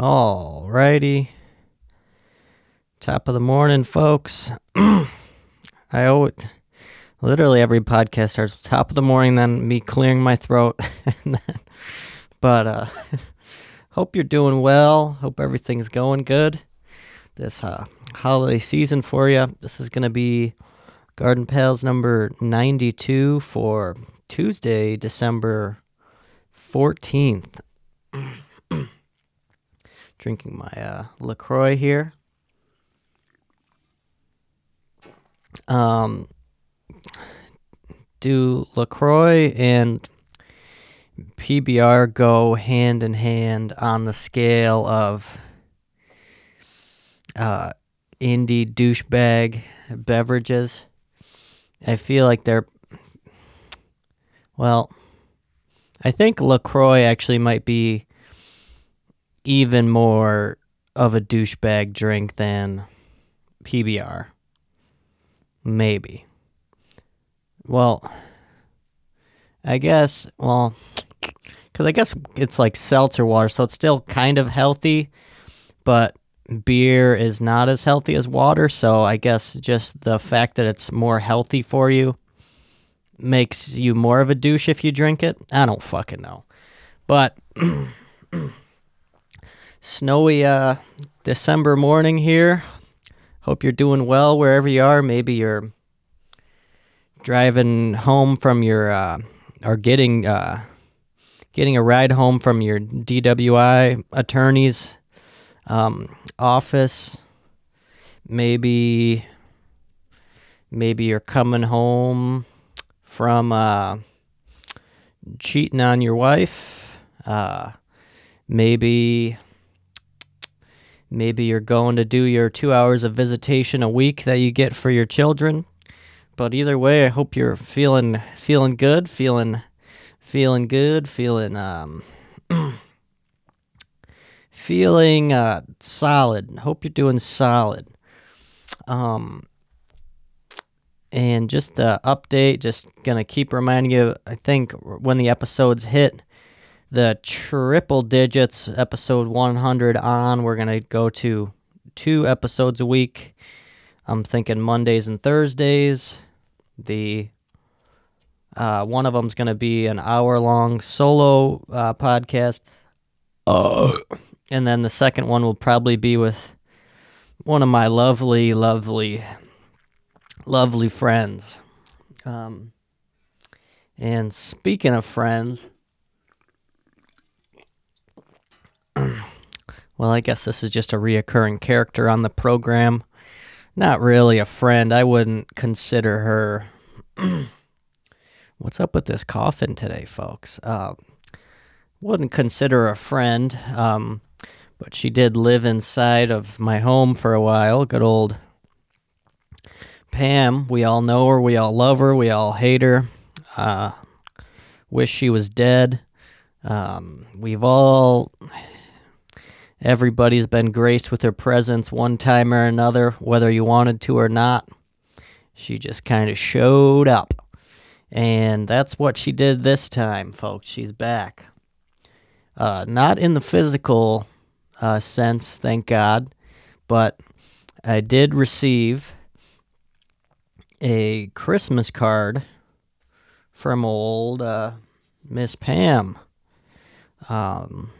Alrighty. Top of the morning, folks. I owe it—literally every podcast starts with top of the morning, then me clearing my throat. and then, but uh, hope you're doing well. Hope everything's going good. This uh, holiday season for you. This is going to be Garden Pals number 92 for Tuesday, December 14th. Drinking my uh, LaCroix here. Um, do LaCroix and PBR go hand in hand on the scale of uh, indie douchebag beverages? I feel like they're well. I think LaCroix actually might be even more of a douchebag drink than PBR. Maybe. Well, I guess, well, because I guess it's like seltzer water, so it's still kind of healthy, but beer is not as healthy as water, so I guess just the fact that it's more healthy for you makes you more of a douche if you drink it. I don't fucking know. But snowy uh December morning here. Hope you're doing well wherever you are. Maybe you're driving home from your uh or getting uh getting a ride home from your DWI attorney's um, office. Maybe maybe you're coming home from uh, cheating on your wife. Uh, maybe maybe you're going to do your two hours of visitation a week that you get for your children. But either way, I hope you're feeling feeling good, feeling feeling good, feeling um feeling uh solid. Hope you're doing solid. Um and just update, just gonna keep reminding you. I think when the episodes hit the triple digits, episode 100 on, we're gonna go to two episodes a week. I'm thinking Mondays and Thursdays. The uh, one of them's gonna be an hour long solo uh, podcast. Uh. And then the second one will probably be with one of my lovely, lovely lovely friends. Um, and speaking of friends, well, I guess this is just a reoccurring character on the program. Not really a friend. I wouldn't consider her. What's up with this coffin today, folks? Uh, wouldn't consider a friend, um, but she did live inside of my home for a while. Good old Pam, we all know her, we all love her, we all hate her. Uh, wish she was dead. Um, we've all, everybody's been graced with her presence one time or another, whether you wanted to or not. She just kind of showed up. And that's what she did this time, folks. She's back. Uh, not in the physical uh, sense, thank God, but I did receive a Christmas card from old uh, Miss Pam. Um,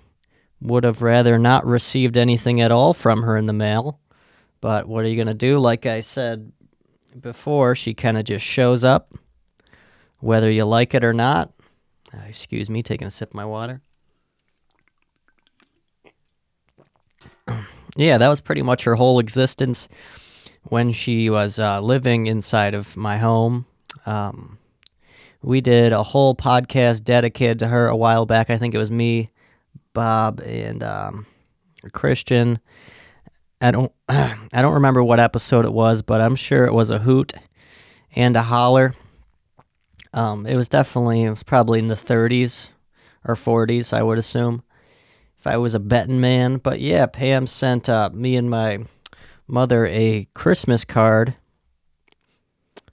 would have rather not received anything at all from her in the mail. But what are you going to do? Like I said before, she kind of just shows up, whether you like it or not. Uh, excuse me, taking a sip of my water. yeah, that was pretty much her whole existence when she was uh, living inside of my home. Um, we did a whole podcast dedicated to her a while back. I think it was me, Bob, and um, Christian. I don't I don't remember what episode it was, but I'm sure it was a hoot and a holler. Um, it was definitely it was probably in the 30s or 40s, I would assume, if I was a betting man. But yeah, Pam sent uh, me and my mother a Christmas card.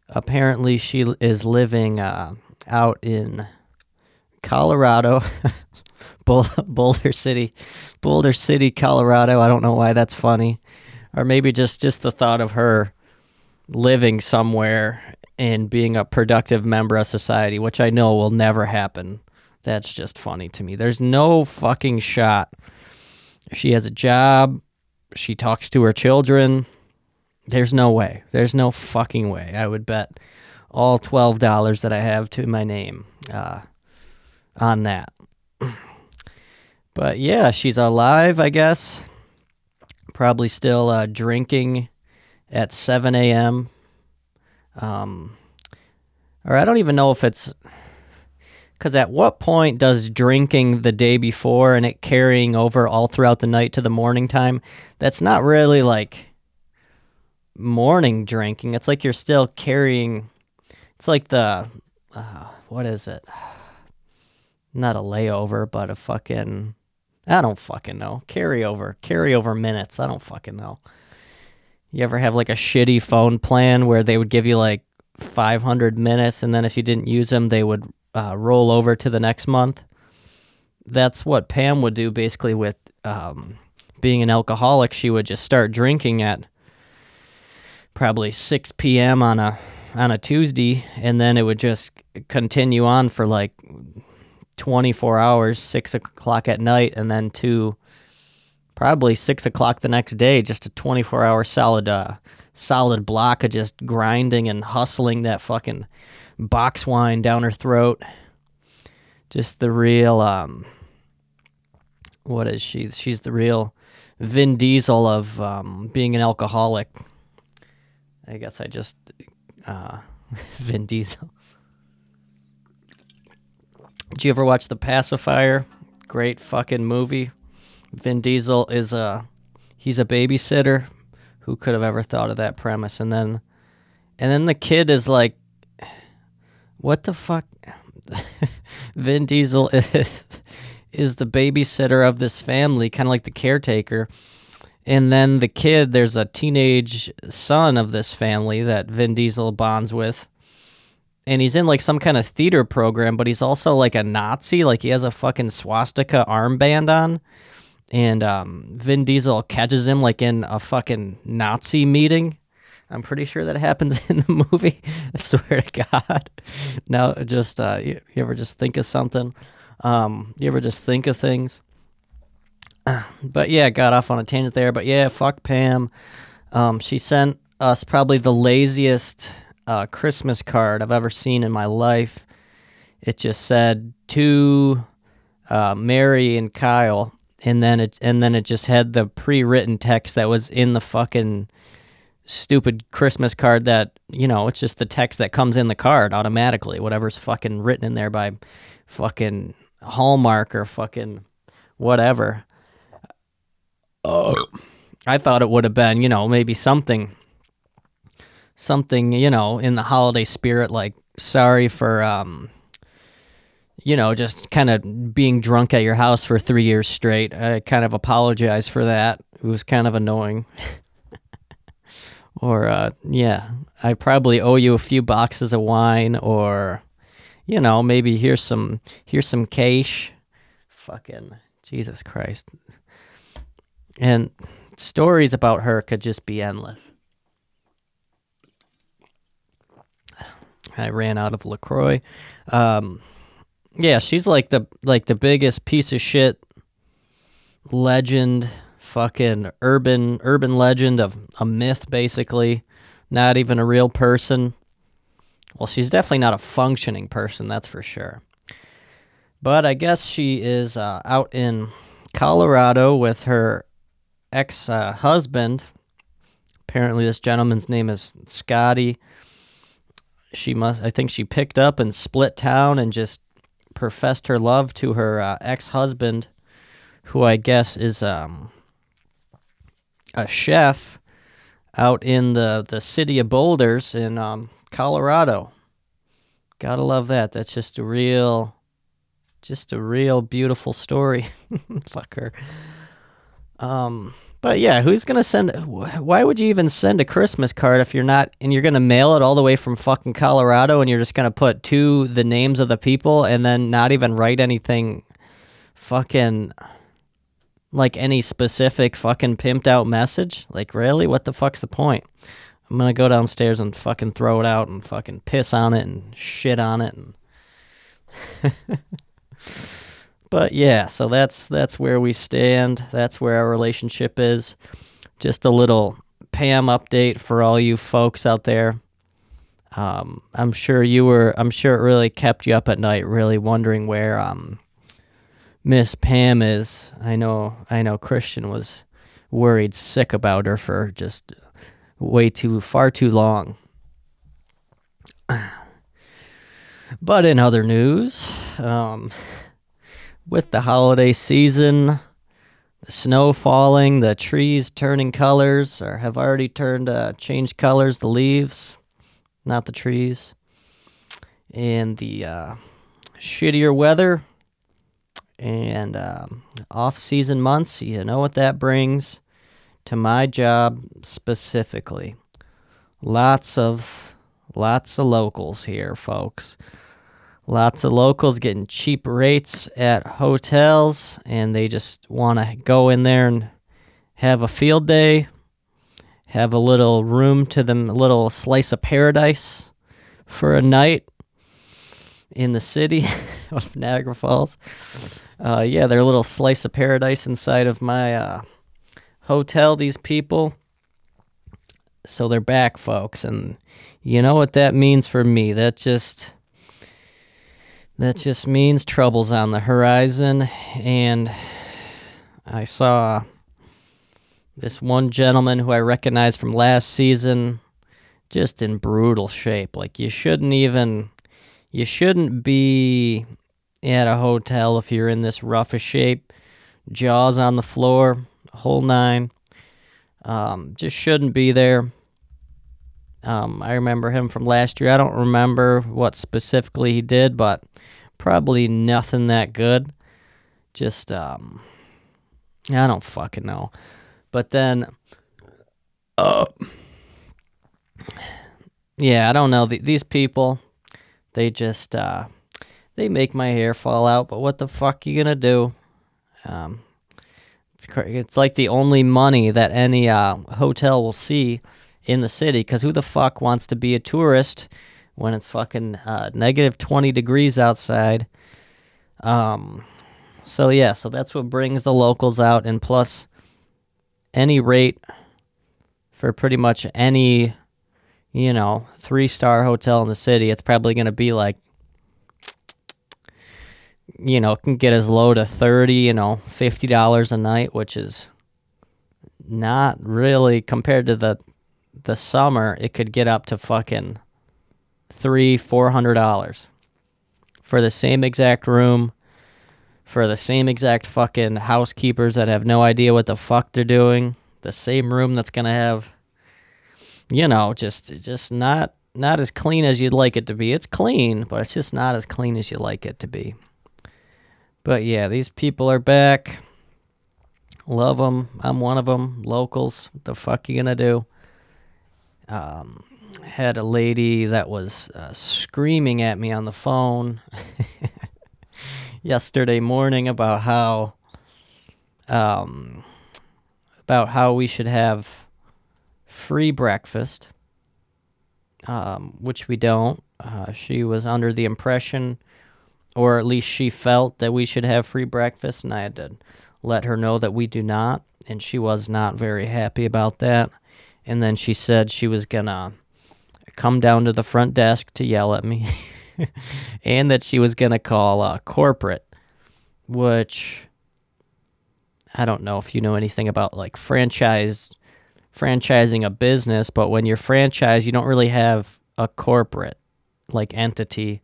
Apparently, she is living uh, out in Colorado. Boulder City, Boulder City, Colorado. I don't know why that's funny, or maybe just just the thought of her living somewhere and being a productive member of society, which I know will never happen. That's just funny to me. There's no fucking shot. She has a job. She talks to her children. There's no way. There's no fucking way. I would bet all twelve dollars that I have to my name uh, on that. But yeah, she's alive, I guess. Probably still uh, drinking at 7 a.m. Um, or I don't even know if it's because at what point does drinking the day before and it carrying over all throughout the night to the morning time? That's not really like morning drinking. It's like you're still carrying. It's like the uh, what is it? Not a layover, but a fucking I don't fucking know. Carryover. Carryover minutes. I don't fucking know. You ever have like a shitty phone plan where they would give you like 500 minutes and then if you didn't use them, they would uh, roll over to the next month? That's what Pam would do basically with um, being an alcoholic. She would just start drinking at probably 6 p.m. on a on a Tuesday, and then it would just continue on for like 24 hours, six o'clock at night, and then to probably six o'clock the next day, just a 24 hour solid, uh, solid block of just grinding and hustling that fucking box wine down her throat. Just the real, um, what is she? She's the real Vin Diesel of um, being an alcoholic. I guess I just, uh, Vin Diesel. Did you ever watch The Pacifier? Great fucking movie. Vin Diesel is a he's a babysitter. Who could have ever thought of that premise? And then and then the kid is like what the fuck Vin Diesel is is the babysitter of this family, kind of like the caretaker. And then the kid, there's a teenage son of this family that Vin Diesel bonds with and he's in like some kind of theater program, but he's also like a Nazi. Like he has a fucking swastika armband on. And um, Vin Diesel catches him like in a fucking Nazi meeting. I'm pretty sure that happens in the movie. I swear to God. Now, just uh, you, you ever just think of something? Um, you ever just think of things? But yeah, got off on a tangent there. But yeah, fuck Pam. Um, she sent us probably the laziest uh, Christmas card I've ever seen in my life. It just said to uh, Mary and Kyle, and then it and then it just had the pre-written text that was in the fucking stupid Christmas card. That you know, it's just the text that comes in the card automatically. Whatever's fucking written in there by fucking Hallmark or fucking whatever. Oh, I thought it would have been, you know, maybe something something, you know, in the holiday spirit, like sorry for, um, you know, just kind of being drunk at your house for three years straight. I kind of apologize for that. It was kind of annoying. or, uh, yeah, I probably owe you a few boxes of wine, or, you know, maybe here's some here's some cash. Fucking Jesus Christ. And stories about her could just be endless. I ran out of Lacroix. Um, yeah, she's like the like the biggest piece of shit legend, fucking urban urban legend of a myth, basically. Not even a real person. Well, she's definitely not a functioning person, that's for sure. But I guess she is uh, out in Colorado with her ex uh, husband. Apparently, this gentleman's name is Scotty she must I think she picked up and split town and just professed her love to her uh, ex-husband who I guess is um a chef out in the the city of Boulders in um, Colorado. Got to love that. That's just a real just a real beautiful story. Fuck her. Um but yeah, who's gonna send? Why would you even send a Christmas card if you're not and you're gonna mail it all the way from fucking Colorado and you're just gonna put two the names of the people and then not even write anything fucking like any specific fucking pimped out message. Like really, what the fuck's the point? I'm gonna go downstairs and fucking throw it out and fucking piss on it and shit on it and. but yeah, so that's that's where we stand. That's where our relationship is. Just a little Pam update for all you folks out there. Um, I'm sure you were. I'm sure it really kept you up at night, really wondering where um, Miss Pam is. I know. I know. Christian was worried sick about her for just way too far too long. But in other news, um, with the holiday season, the snow falling, the trees turning colors, or have already turned, uh, changed colors, the leaves, not the trees, and the uh, shittier weather and um, off season months, you know what that brings to my job specifically. Lots of lots of locals here, folks. Lots of locals getting cheap rates at hotels and they just want to go in there and have a field day, have a little room to them, a little slice of paradise for a night in the city of Niagara Falls. Uh, yeah, they're a little slice of paradise inside of my uh, hotel, these people. So they're back, folks. And you know what that means for me? That just. That just means trouble's on the horizon. And I saw this one gentleman who I recognized from last season just in brutal shape. Like, you shouldn't even. You shouldn't be at a hotel if you're in this rough of shape. Jaws on the floor, whole nine. Um, just shouldn't be there. Um, I remember him from last year. I don't remember what specifically he did, but probably nothing that good. Just, um, I don't fucking know. But then, uh, yeah, I don't know. these people, they just, uh, they make my hair fall out, but what the fuck are you gonna do? Um, it's it's like the only money that any uh, hotel will see in the city. Because who the fuck wants to be a tourist when it's fucking uh, negative twenty degrees outside? Um, so yeah, so that's what brings the locals out, and plus any rate for pretty much any you know three star hotel in the city, it's probably gonna be like you know, can get as low to 30, you know, $50 a night, which is not really compared to the the summer, it could get up to fucking three, four hundred dollars for the same exact room, for the same exact fucking housekeepers that have no idea what the fuck they're doing. The same room that's gonna have, you know, just just not not as clean as you'd like it to be. It's clean, but it's just not as clean as you like it to be. But yeah, these people are back. Love them. I'm one of them. Locals. What the fuck you gonna do? Um, had a lady that was uh, screaming at me on the phone yesterday morning about how um, about how we should have free breakfast, um, which we don't. Uh, she was under the impression or at least she felt that we should have free breakfast, and I had to let her know that we do not, and she was not very happy about that. And then she said she was gonna come down to the front desk to yell at me, and that she was gonna call uh, corporate, which I don't know if you know anything about like franchise franchising a business, but when you're franchised, you don't really have a corporate like entity.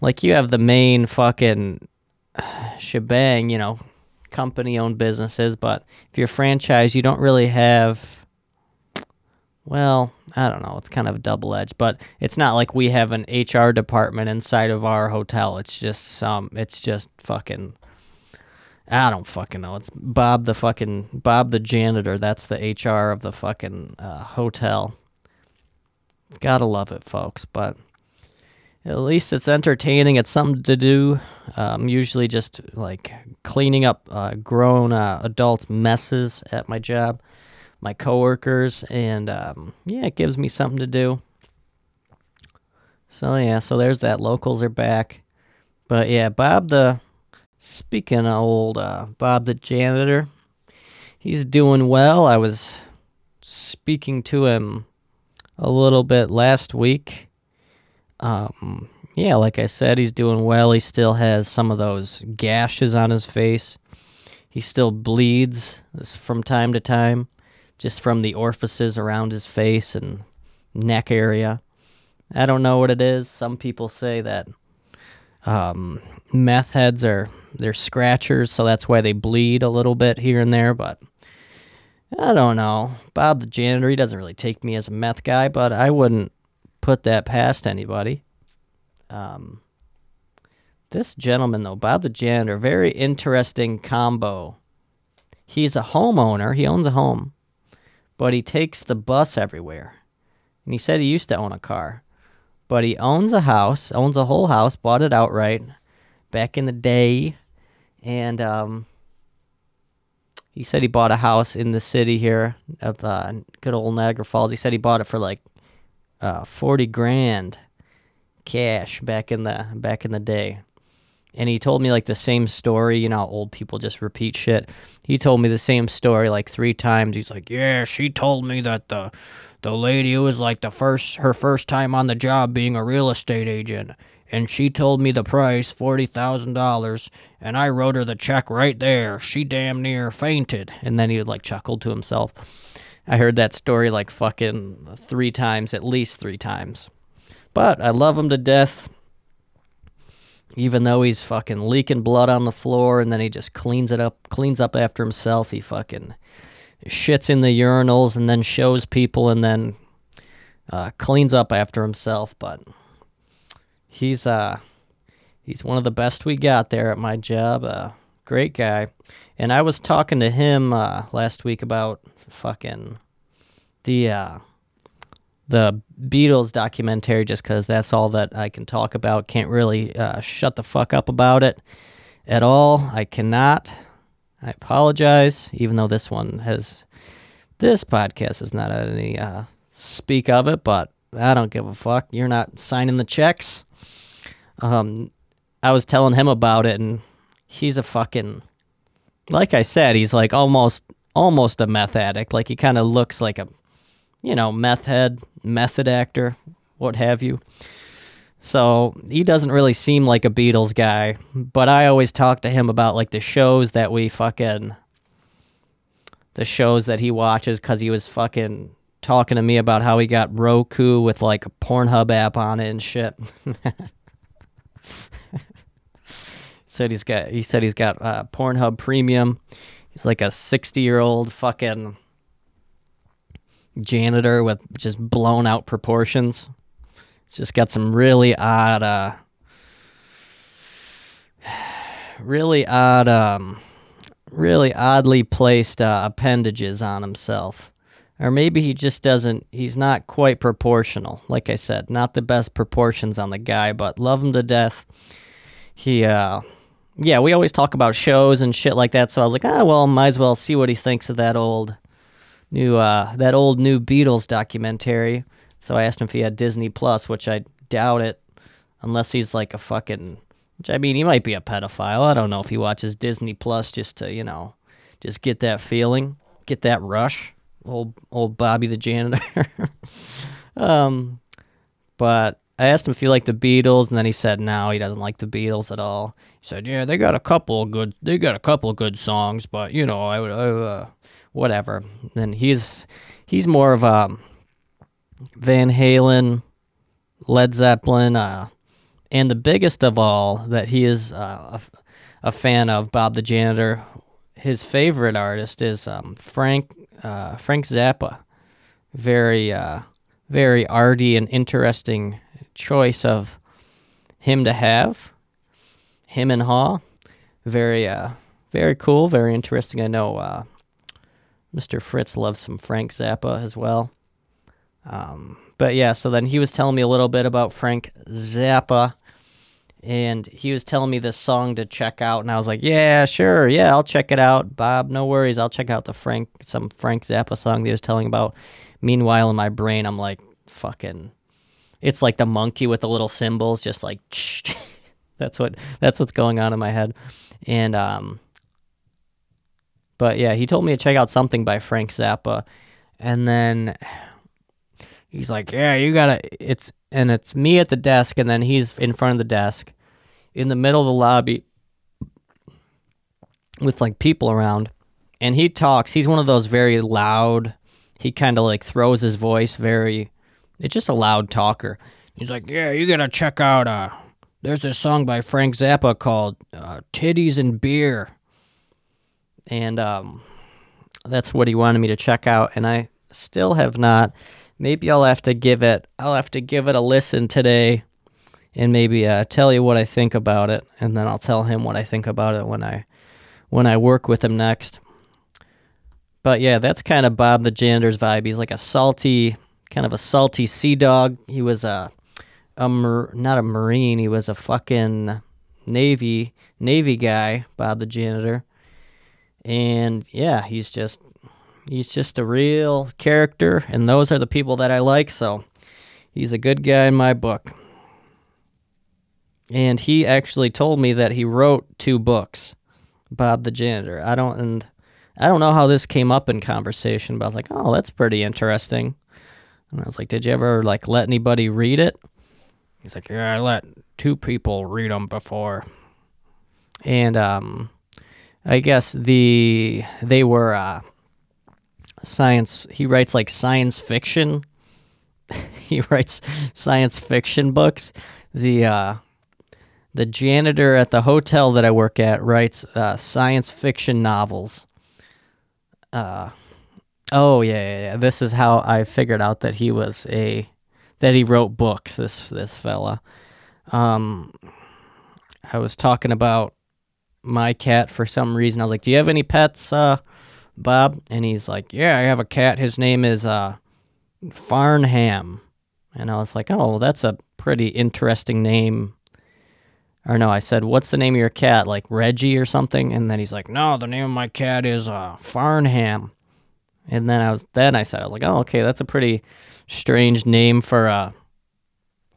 Like you have the main fucking shebang, you know, company owned businesses, but if you're franchised, you don't really have well, I don't know, it's kind of double edged, but it's not like we have an HR department inside of our hotel. It's just some it's just fucking I don't fucking know. It's Bob the fucking Bob the janitor. That's the HR of the fucking uh, hotel. Gotta love it, folks. But at least it's entertaining. It's something to do. Um, usually just like cleaning up uh, grown uh, adults' messes at my job, my coworkers, and um, yeah, it gives me something to do. So yeah, so there's that. Locals are back, but yeah, Bob the speaking of old uh, Bob the janitor, he's doing well. I was speaking to him a little bit last week. Um, yeah, like I said, he's doing well. He still has some of those gashes on his face. He still bleeds from time to time, just from the orifices around his face and neck area. I don't know what it is. Some people say that um, meth heads are they're scratchers, so that's why they bleed a little bit here and there. But I don't know. Bob the janitor, he doesn't really take me as a meth guy, but I wouldn't put that past anybody. Um, this gentleman, though, Bob the janitor, very interesting combo. He's a homeowner, he owns a home, but he takes the bus everywhere. And he said he used to own a car, but he owns a house, owns a whole house, bought it outright back in the day. And um, he said he bought a house in the city here of uh, good old Niagara Falls. He said he bought it for like uh, forty grand cash back in the back in the day. And he told me like the same story, you know, old people just repeat shit. He told me the same story like three times. He's like, "Yeah, she told me that the the lady was like the first her first time on the job being a real estate agent and she told me the price $40,000 and I wrote her the check right there. She damn near fainted. And then he would like chuckled to himself. I heard that story like fucking 3 times, at least 3 times. But I love him to death. Even though he's fucking leaking blood on the floor and then he just cleans it up, cleans up after himself. He fucking shits in the urinals and then shows people and then uh, cleans up after himself. But he's uh he's one of the best we got there at my job. Uh, great guy. And I was talking to him uh, last week about fucking the uh, the Beatles documentary, just because that's all that I can talk about. Can't really uh, shut the fuck up about it at all. I cannot. I apologize, even though this one has this podcast is not any uh, speak of it, but I don't give a fuck. You're not signing the checks. Um, I was telling him about it, and he's a fucking, like I said, he's like almost almost a meth addict. Like he kind of looks like a, you know, meth head, method actor, what have you. So he doesn't really seem like a Beatles guy, but I always talk to him about like the shows that we fucking, the shows that he watches because he was fucking talking to me about how he got Roku with like a Pornhub app on it and shit. said he's got he said he's got uh, Pornhub Premium. He's like a 60 year old fucking janitor with just blown out proportions. He's just got some really odd, uh, really odd, um, really oddly placed uh, appendages on himself. Or maybe he just doesn't, he's not quite proportional. Like I said, not the best proportions on the guy, but love him to death. He, uh, yeah, we always talk about shows and shit like that. So I was like, ah, well, might as well see what he thinks of that old new, uh, that old new Beatles documentary. So I asked him if he had Disney Plus, which I doubt it, unless he's like a fucking. Which I mean, he might be a pedophile. I don't know if he watches Disney Plus just to, you know, just get that feeling, get that rush. Old old Bobby the janitor. um, but I asked him if he liked the Beatles, and then he said no, he doesn't like the Beatles at all. He said, yeah, they got a couple of good, they got a couple of good songs, but you know, I would, I, uh, whatever. And he's he's more of a Van Halen, Led Zeppelin, uh, and the biggest of all that he is uh, a, a, fan of, Bob the Janitor. His favorite artist is um, Frank uh, Frank Zappa. Very uh, very arty and interesting choice of him to have. Him and Haw. Very uh, very cool, very interesting. I know uh, Mr. Fritz loves some Frank Zappa as well. Um, but yeah, so then he was telling me a little bit about Frank Zappa, and he was telling me this song to check out, and I was like, yeah, sure, yeah, I'll check it out, Bob. No worries, I'll check out the Frank some Frank Zappa song that he was telling about. Meanwhile, in my brain, I'm like, fucking, it's like the monkey with the little cymbals, just like. that's what that's what's going on in my head, and um. But yeah, he told me to check out something by Frank Zappa, and then he's like, "Yeah, you gotta." It's and it's me at the desk, and then he's in front of the desk, in the middle of the lobby, with like people around, and he talks. He's one of those very loud. He kind of like throws his voice very. It's just a loud talker. He's like, "Yeah, you gotta check out. Uh, there's a song by Frank Zappa called uh, "Titties and Beer," and um, that's what he wanted me to check out, and I still have not. Maybe I'll have to give it. I'll have to give it a listen today, and maybe uh, tell you what I think about it, and then I'll tell him what I think about it when I when I work with him next. But yeah, that's kind of Bob the janitor's vibe. He's like a salty, kind of a salty sea dog. He was a, a not a marine. He was a fucking navy navy guy. Bob the janitor, and yeah, he's just he's just a real character, and those are the people that I like. So he's a good guy in my book. And he actually told me that he wrote two books, Bob the janitor. I don't and I don't know how this came up in conversation, but I was like, oh, that's pretty interesting. And I was like, did you ever like let anybody read it? He's like, yeah, I let two people read them before. And um, I guess the they were uh, science. He writes like science fiction. he writes science fiction books. The uh, the janitor at the hotel that I work at writes uh, science fiction novels. Uh, oh yeah, yeah, yeah. This is how I figured out that he was a that he wrote books. This this fella. Um, I was talking about my cat for some reason. I was like, "Do you have any pets, uh, Bob?" And he's like, "Yeah, I have a cat. His name is uh, Farnham." And I was like, "Oh, that's a pretty interesting name." Or no, I said, "What's the name of your cat? Like Reggie or something?" And then he's like, "No, the name of my cat is uh, Farnham." And then I was then I said, "I was like, oh, okay, that's a pretty strange name for a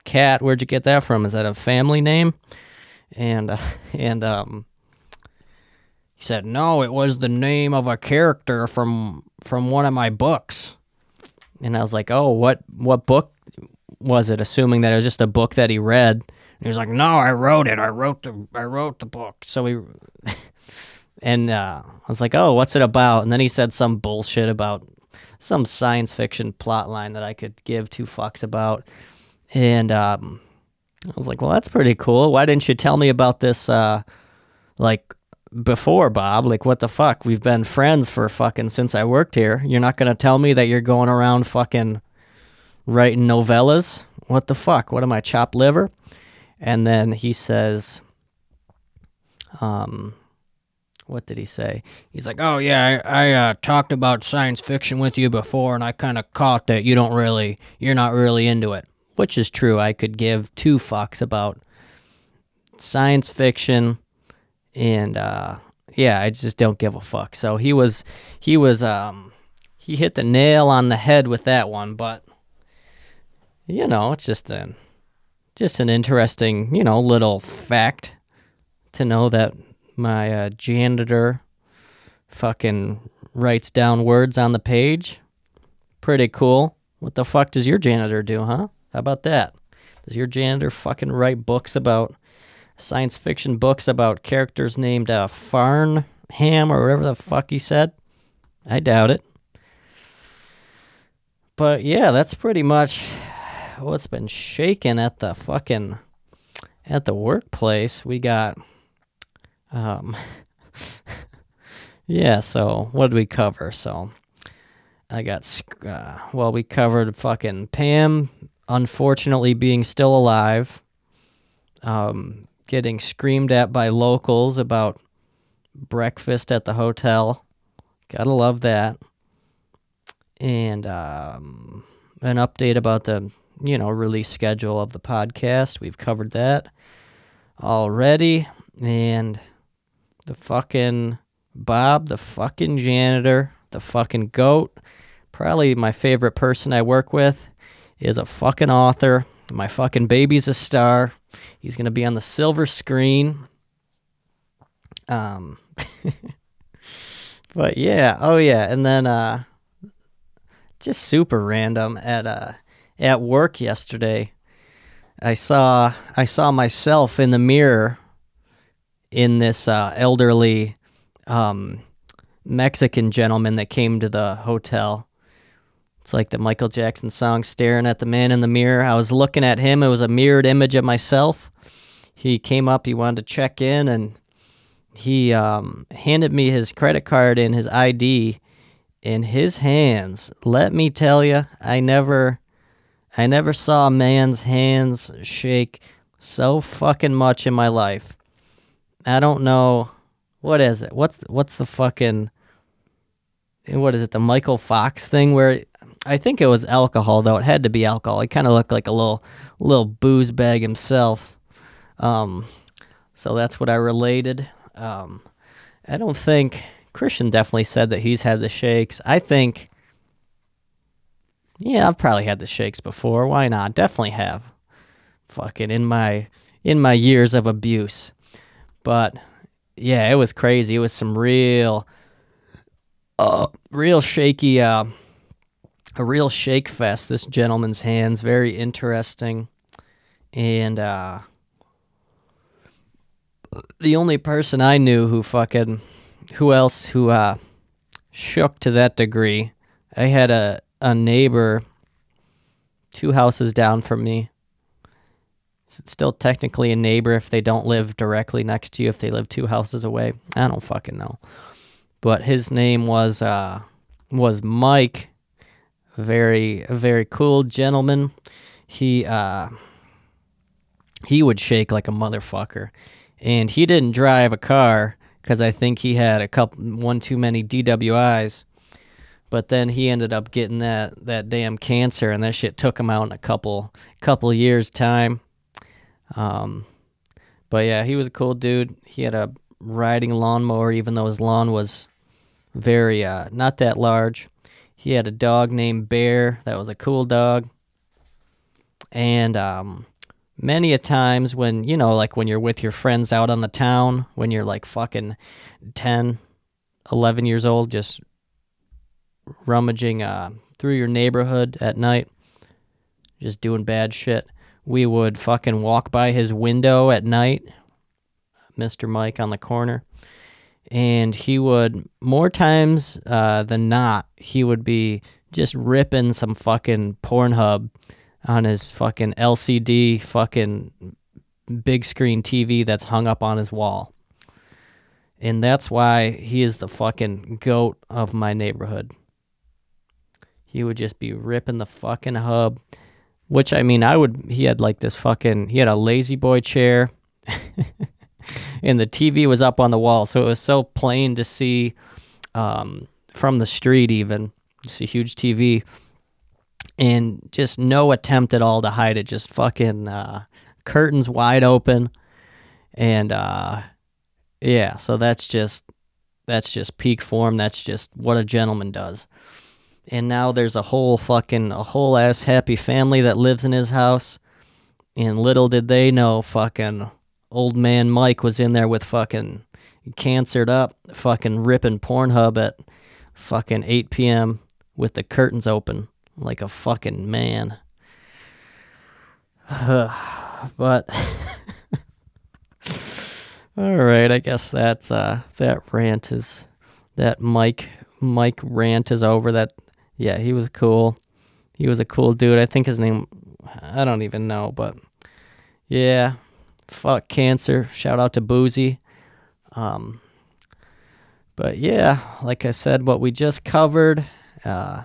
cat. Where'd you get that from? Is that a family name?" And uh, and um, he said, "No, it was the name of a character from from one of my books." And I was like, "Oh, what what book was it?" Assuming that it was just a book that he read. And he was like, "No, I wrote it. I wrote the I wrote the book." So he and uh, I was like, "Oh, what's it about?" And then he said some bullshit about some science fiction plot line that I could give two fucks about. And um, I was like, "Well, that's pretty cool. Why didn't you tell me about this uh, like before, Bob? Like, what the fuck? We've been friends for fucking since I worked here. You're not gonna tell me that you're going around fucking writing novellas? What the fuck? What am I, chopped liver?" And then he says, um, what did he say? He's like, "Oh yeah, I, I uh, talked about science fiction with you before, and I kind of caught that you don't really, you're not really into it." Which is true. I could give two fucks about science fiction, and uh, yeah, I just don't give a fuck. So he was, he was, um, he hit the nail on the head with that one. But you know, it's just an, just an interesting, you know, little fact to know that my uh, janitor fucking writes down words on the page. Pretty cool. What the fuck does your janitor do, huh? How about that? Does your janitor fucking write books about science fiction books about characters named uh, Farnham or whatever the fuck he said? I doubt it. But yeah, that's pretty much what's been shaking at the fucking at the workplace. We got um, yeah, so what did we cover? So I got, uh, well, we covered fucking Pam, unfortunately being still alive, um, getting screamed at by locals about breakfast at the hotel. Gotta love that. And um, an update about the you know release schedule of the podcast. We've covered that already, and the fucking Bob, the fucking janitor, the fucking goat, probably my favorite person I work with, is a fucking author. My fucking baby's a star. He's gonna be on the silver screen. Um, but yeah, oh yeah, and then uh, just super random at uh at work yesterday. I saw I saw myself in the mirror in this uh, elderly um, Mexican gentleman that came to the hotel. It's like the Michael Jackson song, staring at the man in the mirror. I was looking at him. It was a mirrored image of myself. He came up, he wanted to check in, and he um, handed me his credit card and his ID in his hands. Let me tell you, I never, I never saw a man's hands shake so fucking much in my life. I don't know what is it. What's what's the fucking what is it? The Michael Fox thing where I think it was alcohol though. It had to be alcohol. He kind of looked like a little little booze bag himself. Um, so that's what I related. Um, I don't think Christian definitely said that he's had the shakes. I think, yeah, I've probably had the shakes before. Why not? Definitely have. Fucking in my in my years of abuse, but yeah, it was crazy. It was some real, uh, real shaky, uh, a real shake fest. This gentleman's hands, very interesting, and uh, the only person I knew who fucking, who else who uh, shook to that degree. I had a a neighbor, two houses down from me. Is it still technically a neighbor if they don't live directly next to you? If they live two houses away, I don't fucking know. But his name was uh, was Mike. Very very cool gentleman. He uh, he would shake like a motherfucker, and he didn't drive a car because I think he had a couple one too many DWIs. But then he ended up getting that that damn cancer, and that shit took him out in a couple couple years time. Um, but yeah, he was a cool dude. He had a riding lawnmower, even though his lawn was very uh, not that large. He had a dog named Bear. That was a cool dog. And um, many a times when you know, like when you're with your friends out on the town, when you're like fucking 10, 11 years old, just rummaging uh, through your neighborhood at night, just doing bad shit we would fucking walk by his window at night, Mr. Mike on the corner, and he would, more times uh, than not, he would be just ripping some fucking Pornhub on his fucking LCD fucking big screen TV that's hung up on his wall. And that's why he is the fucking goat of my neighborhood. He would just be ripping the fucking hub which I mean, I would. He had like this fucking. He had a lazy boy chair, and the TV was up on the wall, so it was so plain to see um, from the street. Even just a huge TV, and just no attempt at all to hide it. Just fucking uh, curtains wide open, and uh, yeah. So that's just that's just peak form. That's just what a gentleman does and now there's a whole fucking a whole ass happy family that lives in his house and little did they know fucking old man mike was in there with fucking cancered up fucking ripping pornhub at fucking 8 p.m with the curtains open like a fucking man but all right i guess that's uh that rant is that mike mike rant is over that yeah, he was cool. He was a cool dude. I think his name, I don't even know, but yeah, fuck cancer. Shout out to Boozy. Um, but yeah, like I said, what we just covered. Uh,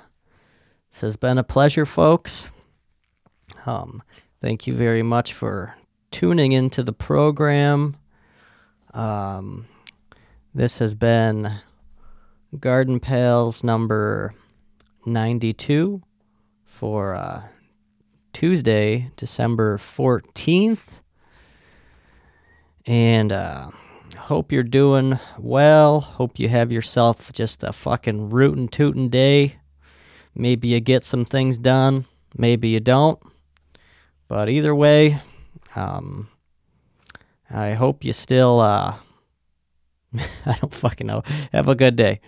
this has been a pleasure, folks. Um, thank you very much for tuning into the program. Um, this has been Garden Pals number 92 for uh, Tuesday, December 14th. And uh, hope you're doing well. Hope you have yourself just a fucking rootin' tootin' day. Maybe you get some things done, maybe you don't. But either way, um, I hope you still, uh, I don't fucking know. Have a good day.